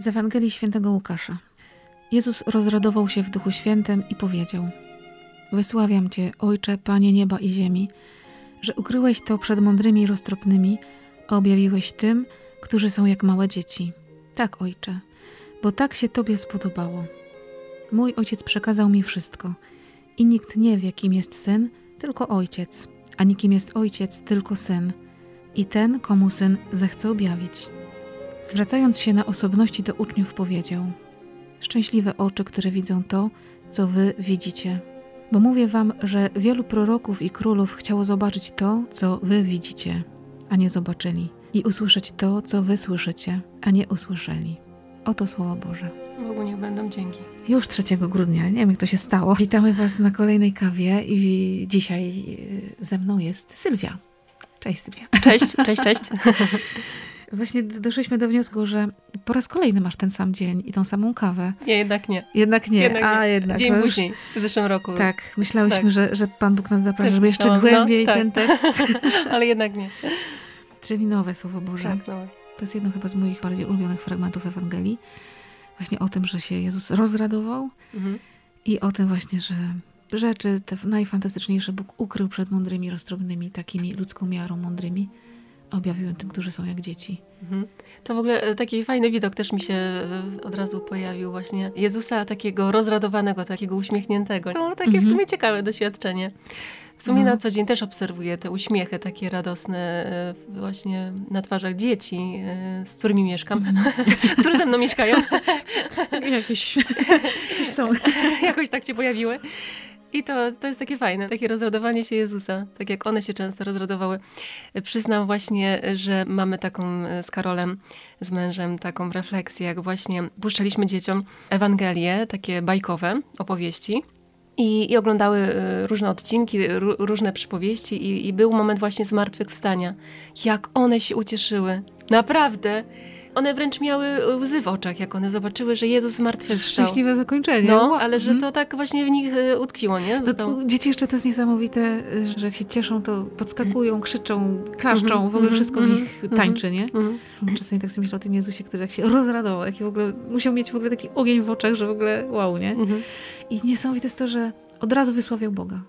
Z Ewangelii Świętego Łukasza. Jezus rozradował się w Duchu Świętym i powiedział: Wysławiam Cię, Ojcze, Panie nieba i ziemi, że ukryłeś to przed mądrymi i roztropnymi, a objawiłeś tym, którzy są jak małe dzieci. Tak, Ojcze, bo tak się Tobie spodobało. Mój Ojciec przekazał mi wszystko i nikt nie wie, kim jest Syn, tylko Ojciec, a nikim jest Ojciec, tylko Syn i ten, komu Syn zechce objawić. Zwracając się na osobności do uczniów, powiedział: Szczęśliwe oczy, które widzą to, co wy widzicie. Bo mówię wam, że wielu proroków i królów chciało zobaczyć to, co wy widzicie, a nie zobaczyli, i usłyszeć to, co wy słyszycie, a nie usłyszeli. Oto słowo Boże. Bogu niech będą dzięki. Już 3 grudnia, nie wiem jak to się stało. Witamy Was na kolejnej kawie i dzisiaj ze mną jest Sylwia. Cześć Sylwia. Cześć, cześć, cześć. Właśnie doszliśmy do wniosku, że po raz kolejny masz ten sam dzień i tą samą kawę. Nie, jednak nie. Jednak nie, Jednak a nie. jednak. Dzień no później, w zeszłym roku. Tak, myślałyśmy, Tak. Że, że Pan Bóg nas zaprasza, Też żeby jeszcze no, głębiej tak. ten tekst. Ale jednak nie. Czyli nowe Słowo Boże. Tak, no. To jest jedno chyba z moich bardziej ulubionych fragmentów Ewangelii. Właśnie o tym, że się Jezus rozradował Mhm. i o tym właśnie, że rzeczy te najfantastyczniejsze Bóg ukrył przed mądrymi, roztropnymi, takimi ludzką miarą mądrymi, a objawił ją tym, którzy są jak dzieci. Mhm. To w ogóle e, taki fajny widok też mi się e, od razu pojawił właśnie. Jezusa takiego rozradowanego, takiego uśmiechniętego. To takie w Mhm. sumie ciekawe doświadczenie. W sumie No. na co dzień też obserwuję te uśmiechy takie radosne e, właśnie na twarzach dzieci, z którymi mieszkam, które ze mną mieszkają. Jakieś są. jakoś tak się pojawiły. I to, to jest takie fajne, takie rozradowanie się Jezusa, tak jak one się często rozradowały. Przyznam właśnie, że mamy taką e, z Karolem, z mężem, taką refleksję, jak właśnie puszczaliśmy dzieciom Ewangelie, takie bajkowe opowieści. I, I oglądały e, różne odcinki, ró- różne przypowieści, i, i był moment właśnie zmartwychwstania. Jak one się ucieszyły. Naprawdę. One wręcz miały łzy w oczach, jak one zobaczyły, że Jezus zmartwychwstał. Szczęśliwe zakończenie. No, ale że Mhm. to tak właśnie w nich e, utkwiło, nie? Dzieci jeszcze to jest niesamowite, że jak się cieszą, to podskakują, krzyczą, klaszczą, Mhm, w ogóle mhm, wszystko w nich tańczy, nie? Czasami tak sobie myślę o tym Jezusie, który jak się rozradował, jaki w ogóle musiał mieć w ogóle taki ogień w oczach, że w ogóle wow, nie? I niesamowite jest to, że od razu wysławiał Boga.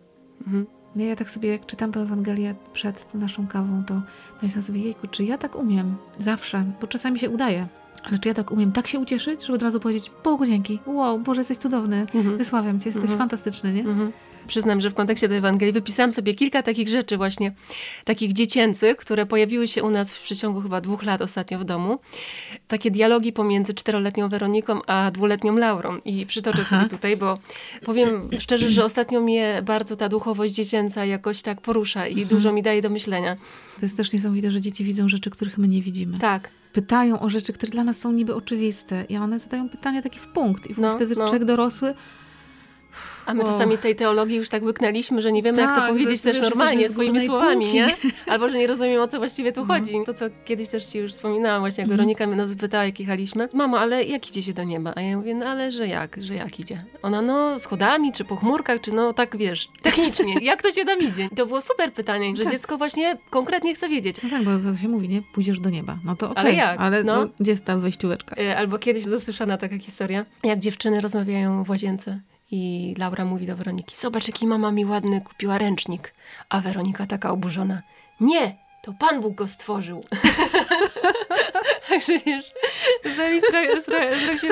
Mhm. Ja tak sobie, jak czytam tę Ewangelię przed naszą kawą, to myślę sobie, jejku, czy ja tak umiem zawsze, bo czasami się udaje, ale czy ja tak umiem tak się ucieszyć, żeby od razu powiedzieć, Bogu dzięki, wow, Boże, jesteś cudowny, Mhm. wysławiam Cię, jesteś Mhm. fantastyczny, nie? Mhm. Przyznam, że w kontekście tej Ewangelii wypisałam sobie kilka takich rzeczy właśnie, takich dziecięcych, które pojawiły się u nas w przeciągu chyba dwóch lat ostatnio w domu. Takie dialogi pomiędzy czteroletnią Weroniką a dwuletnią Laurą. I przytoczę Aha. sobie tutaj, bo powiem szczerze, że ostatnio mnie bardzo ta duchowość dziecięca jakoś tak porusza i Mhm. dużo mi daje do myślenia. To jest też niesamowite, że dzieci widzą rzeczy, których my nie widzimy. Tak. Pytają o rzeczy, które dla nas są niby oczywiste i one zadają pytania takie w punkt i No, wtedy no. człowiek dorosły A my Wow. czasami tej teologii już tak łyknęliśmy, że nie wiemy, jak to Tak, powiedzieć też normalnie, swoimi słowami, półki. nie? Albo, że nie rozumiemy, o co właściwie tu No. chodzi. To, co kiedyś też ci już wspominałam, właśnie jak Mhm. Weronika mnie nas zapytała, jak jechaliśmy. Mamo, ale jak idzie się do nieba? A ja mówię, no ale że jak? Że jak idzie? Ona, no schodami, czy po chmurkach, czy no tak, wiesz, technicznie. Jak to się tam idzie? To było super pytanie, że Tak. dziecko właśnie konkretnie chce wiedzieć. No tak, bo to się mówi, nie? Pójdziesz do nieba. No to okej, Ale jak? ale No. no, gdzie jest ta wejścióweczka? Y, Albo kiedyś dosłyszana taka historia, jak dziewczyny rozmawiają w łazience i Laura mówi do Weroniki, zobacz jaki mama mi ładny kupiła ręcznik. A Weronika taka oburzona, nie, to Pan Bóg go stworzył. Także wiesz,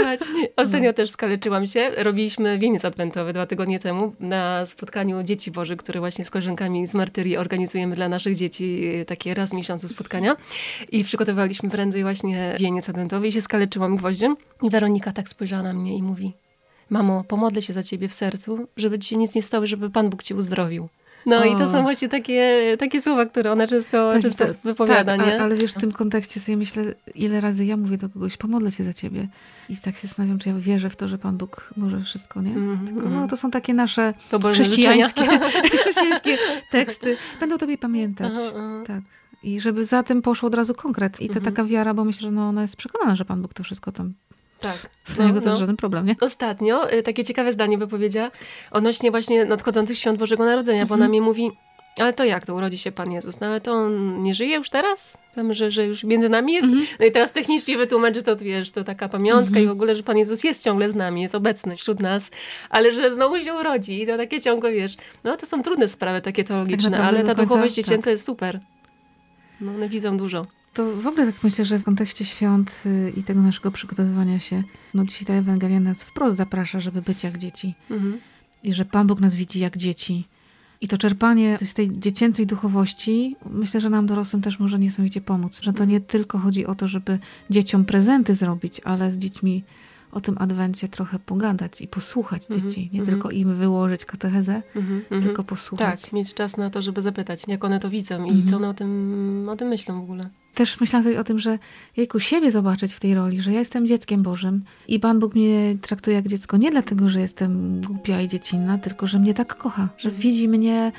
bać. Ostatnio też skaleczyłam się. Robiliśmy wieniec adwentowy dwa tygodnie temu na spotkaniu Dzieci Boży, które właśnie z koleżankami z Martyrii organizujemy dla naszych dzieci y, takie raz w miesiącu spotkania. I przygotowaliśmy prędzej właśnie wieniec adwentowy i się skaleczyłam gwoździem. I Weronika tak spojrzała na mnie i mówi, mamo, pomodlę się za ciebie w sercu, żeby ci się nic nie stało, żeby Pan Bóg cię uzdrowił. No i to O. są właśnie takie, takie słowa, które ona często, Tak, często tak, wypowiada, tak, nie? a- ale wiesz, w tym kontekście sobie myślę, ile razy ja mówię do kogoś, pomodlę się za ciebie. I tak się zastanawiam, czy ja wierzę w to, że Pan Bóg może wszystko, nie? Mhm, Tylko, mhm. no, to są takie nasze chrześcijańskie, chrześcijańskie teksty. Będą tobie pamiętać. Aha, aha. Tak. I żeby za tym poszło od razu konkret. I to Mhm. taka wiara, bo myślę, że no, ona jest przekonana, że Pan Bóg to wszystko tam. Tak. Dla niego to jest żaden problem, nie? Ostatnio y, takie ciekawe zdanie wypowiedziała odnośnie właśnie nadchodzących świąt Bożego Narodzenia, bo Mhm. ona mi mówi, ale to jak to urodzi się Pan Jezus? No ale to on nie żyje już teraz? Tam, że, że już między nami jest? -hmm. No i teraz technicznie wytłumacz, że to wiesz, to taka pamiątka -hmm. i w ogóle, że Pan Jezus jest ciągle z nami, jest obecny wśród nas, ale że znowu się urodzi i to takie ciągle, wiesz, no to są trudne sprawy takie teologiczne, tak ale ta duchowość dziecięca tak. jest super. No one widzą dużo. To w ogóle tak myślę, że w kontekście świąt y, i tego naszego przygotowywania się, no dzisiaj ta Ewangelia nas wprost zaprasza, żeby być jak dzieci. Mhm. I że Pan Bóg nas widzi jak dzieci. I to czerpanie z tej dziecięcej duchowości, myślę, że nam dorosłym też może niesamowicie pomóc. Że to nie tylko chodzi o to, żeby dzieciom prezenty zrobić, ale z dziećmi o tym adwencie trochę pogadać i posłuchać mm -hmm, dzieci. Nie mm -hmm. tylko im wyłożyć katechezę, mm -hmm, tylko posłuchać. Tak, mieć czas na to, żeby zapytać, jak one to widzą i co one o tym, o tym myślą w ogóle. Też myślałam sobie o tym, że jejku, siebie zobaczyć w tej roli, że ja jestem dzieckiem Bożym i Pan Bóg mnie traktuje jak dziecko nie dlatego, że jestem głupia i dziecinna, tylko że mnie tak kocha, że mhm. widzi mnie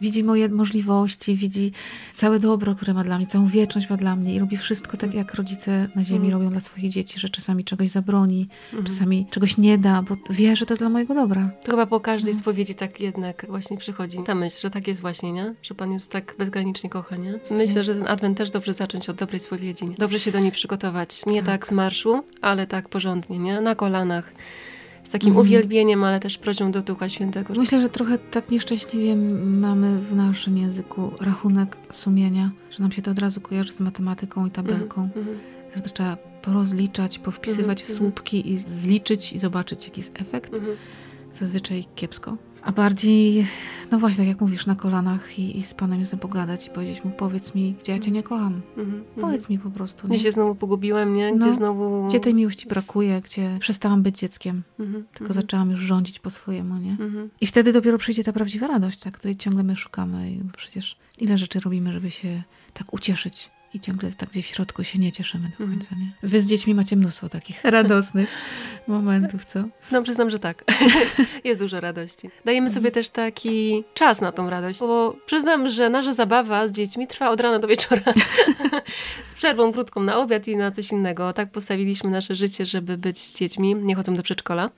widzi moje możliwości, widzi całe dobro, które ma dla mnie, całą wieczność ma dla mnie i robi wszystko tak, jak rodzice na ziemi mm. robią dla swoich dzieci, że czasami czegoś zabroni, mm. czasami czegoś nie da, bo wie, że to jest dla mojego dobra. To chyba po każdej no. spowiedzi tak jednak właśnie przychodzi ta myśl, że tak jest właśnie, nie? Że Pan już tak bezgranicznie kocha, nie? Myślę, że ten adwent też dobrze zacząć od dobrej spowiedzi. Dobrze się do niej przygotować. Nie tak, tak z marszu, ale tak porządnie, nie? Na kolanach z takim mm. uwielbieniem, ale też prośbą do Ducha Świętego. Myślę, że trochę tak nieszczęśliwie mamy w naszym języku rachunek sumienia, że nam się to od razu kojarzy z matematyką i tabelką, mm. że to trzeba porozliczać, powpisywać mm. w mhm. słupki i zliczyć i zobaczyć jaki jest efekt. Mhm. Zazwyczaj kiepsko a bardziej, no właśnie, tak jak mówisz, na kolanach i, i z Panem Jezusem pogadać i powiedzieć mu, powiedz mi, gdzie ja Cię nie kocham. Mm -hmm. Powiedz mi po prostu. Gdzie się znowu pogubiłem, nie? Gdzie no, znowu... Gdzie tej miłości brakuje, gdzie przestałam być dzieckiem, -hmm. tylko zaczęłam już rządzić po swojemu, nie? Mhm. I wtedy dopiero przyjdzie ta prawdziwa radość, tak, której ciągle my szukamy. I przecież ile rzeczy robimy, żeby się tak ucieszyć i ciągle tak gdzieś w środku się nie cieszymy do końca, nie? Wy z dziećmi macie mnóstwo takich radosnych momentów, co? No przyznam, że tak. Jest dużo radości. Dajemy sobie też taki czas na tą radość, bo przyznam, że nasza zabawa z dziećmi trwa od rana do wieczora. z przerwą krótką na obiad i na coś innego. Tak postawiliśmy nasze życie, żeby być z dziećmi. Nie chodzą do przedszkola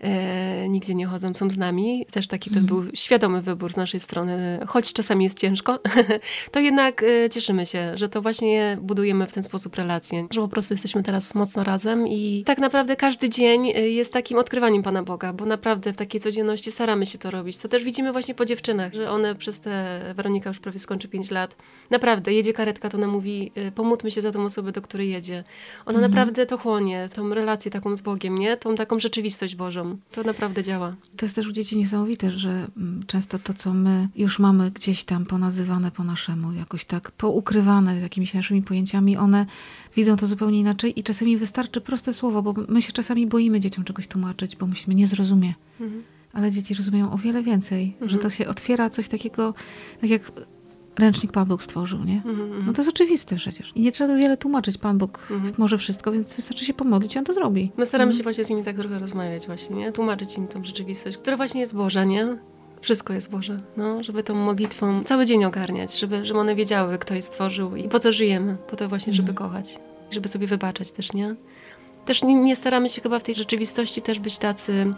e, nigdzie nie chodzą, są z nami. Też taki to mm. był świadomy wybór z naszej strony, choć czasami jest ciężko, to jednak e, cieszymy się, że to właśnie budujemy w ten sposób relacje, że po prostu jesteśmy teraz mocno razem i tak naprawdę każdy dzień e, jest takim odkrywaniem Pana Boga, bo naprawdę w takiej codzienności staramy się to robić. To też widzimy właśnie po dziewczynach, że one przez te, Weronika już prawie skończy 5 lat, naprawdę jedzie karetka, to ona mówi, e, pomódlmy się za tą osobę, do której jedzie. Ona mm. naprawdę to chłonie, tą relację taką z Bogiem, nie? Tą taką rzeczywistość Bożą. To naprawdę działa. To jest też u dzieci niesamowite, że mm, często to, co my już mamy gdzieś tam ponazywane po naszemu, jakoś tak poukrywane z jakimiś naszymi pojęciami, one widzą to zupełnie inaczej i czasami wystarczy proste słowo, bo my się czasami boimy dzieciom czegoś tłumaczyć, bo myślimy, nie zrozumie. Mhm. Ale dzieci rozumieją o wiele więcej, mhm. że to się otwiera coś takiego, tak jak ręcznik Pan Bóg stworzył, nie? Mm-hmm. No to jest oczywiste przecież. I nie trzeba wiele tłumaczyć. Pan Bóg mm-hmm. może wszystko, więc wystarczy się pomodlić i on to zrobi. My staramy się właśnie z nimi tak trochę rozmawiać właśnie, nie? Tłumaczyć im tą rzeczywistość, która właśnie jest Boża, nie? Wszystko jest Boże, no, żeby tą modlitwą cały dzień ogarniać, żeby, żeby one wiedziały, kto je stworzył i po co żyjemy. Po to właśnie, żeby kochać. Żeby sobie wybaczać też, nie? Też nie, nie staramy się chyba w tej rzeczywistości też być tacy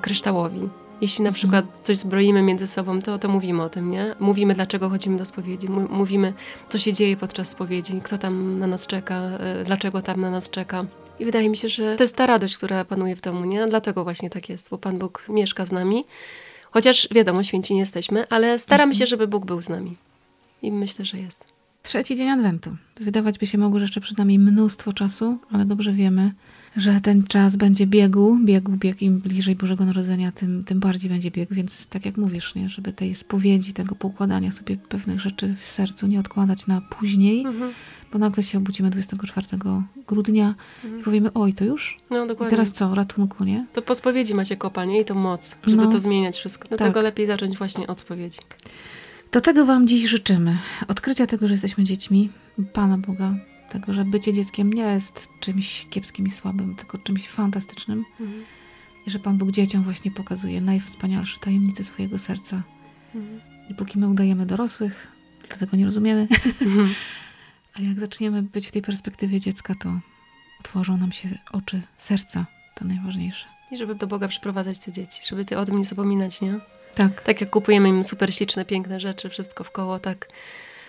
kryształowi jeśli na przykład coś zbroimy między sobą, to, to mówimy o tym, nie? Mówimy, dlaczego chodzimy do spowiedzi, mówimy, co się dzieje podczas spowiedzi, kto tam na nas czeka, e, dlaczego tam na nas czeka. I wydaje mi się, że to jest ta radość, która panuje w domu, nie? Dlatego właśnie tak jest, bo Pan Bóg mieszka z nami. Chociaż wiadomo, święci nie jesteśmy, ale staramy się, żeby Bóg był z nami. I myślę, że jest. Trzeci dzień Adwentu. Wydawać by się mogło, że jeszcze przed nami mnóstwo czasu, ale dobrze wiemy, że ten czas będzie biegu, biegu, bieg. Im bliżej Bożego Narodzenia, tym, tym bardziej będzie bieg. Więc tak jak mówisz, nie, żeby tej spowiedzi, tego poukładania sobie pewnych rzeczy w sercu nie odkładać na później, mhm. bo nagle się obudzimy 24 grudnia mhm. i powiemy, oj, to już? No, dokładnie. I teraz co, ratunku, nie? To po spowiedzi macie kopanie i to moc, żeby no, to zmieniać wszystko. Dlatego tak. lepiej zacząć właśnie od spowiedzi. Do tego Wam dziś życzymy. Odkrycia tego, że jesteśmy dziećmi Pana Boga, tego, że bycie dzieckiem nie jest czymś kiepskim i słabym, tylko czymś fantastycznym. Mhm. I że Pan Bóg dzieciom właśnie pokazuje najwspanialsze tajemnice swojego serca. Mhm. I póki my udajemy dorosłych, dlatego nie rozumiemy. Mhm. A jak zaczniemy być w tej perspektywie dziecka, to otworzą nam się oczy serca. To najważniejsze. I żeby do Boga przyprowadzać te dzieci, żeby ty o tym nie zapominać, nie? Tak. Tak jak kupujemy im super śliczne, piękne rzeczy, wszystko w koło, tak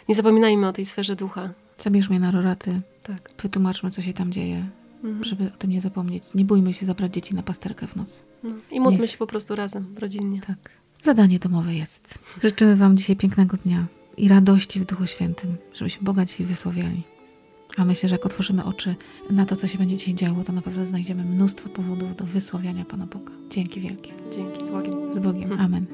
nie zapominajmy o tej sferze ducha. Zabierz mnie na roraty, Tak. wytłumaczmy, co się tam dzieje, Mhm. żeby o tym nie zapomnieć. Nie bójmy się zabrać dzieci na pasterkę w noc. No. I módlmy Niech. się po prostu razem, rodzinnie. Tak. Zadanie domowe jest. Życzymy Wam dzisiaj pięknego dnia i radości w Duchu Świętym, żebyśmy Boga dzisiaj wysławiali. A myślę, że jak otworzymy oczy na to, co się będzie dzisiaj działo, to na pewno znajdziemy mnóstwo powodów do wysławiania Pana Boga. Dzięki wielkie. Dzięki, z Bogiem. Z Bogiem. Amen.